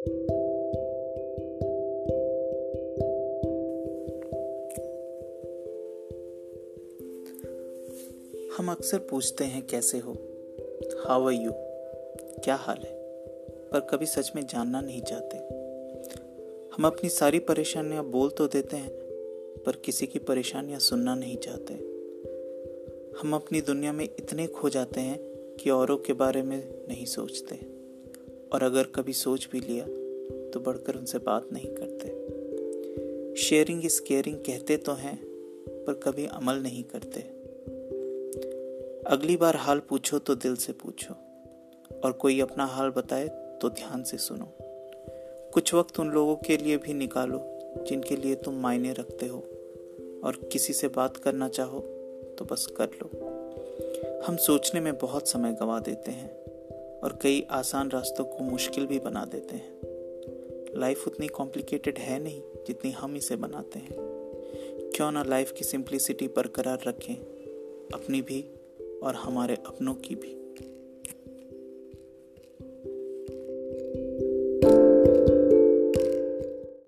हम अक्सर पूछते हैं, कैसे हो? हाउ आर यू क्या हाल है? पर कभी सच में जानना नहीं चाहते। हम अपनी सारी परेशानियाँ बोल तो देते हैं, पर किसी की परेशानियाँ सुनना नहीं चाहते। हम अपनी दुनिया में इतने खो जाते हैं कि औरों के बारे में नहीं सोचते। और अगर कभी सोच भी लिया तो बढ़कर उनसे बात नहीं करते। शेयरिंग इज़ केयरिंग कहते तो हैं, पर कभी अमल नहीं करते। अगली बार हाल पूछो तो दिल से पूछो, और कोई अपना हाल बताए तो ध्यान से सुनो। कुछ वक्त उन लोगों के लिए भी निकालो, जिनके लिए तुम मायने रखते हो, और किसी से बात करना चाहो तो बस कर लो। हम सोचने में बहुत समय गंवा देते हैं। और कई आसान रास्तों को मुश्किल भी बना देते हैं। लाइफ उतनी कॉम्प्लिकेटेड है नहीं, जितनी हम इसे बनाते हैं। क्यों ना लाइफ की सिंप्लिसिटी बरकरार रखें, अपनी भी और हमारे अपनों की भी।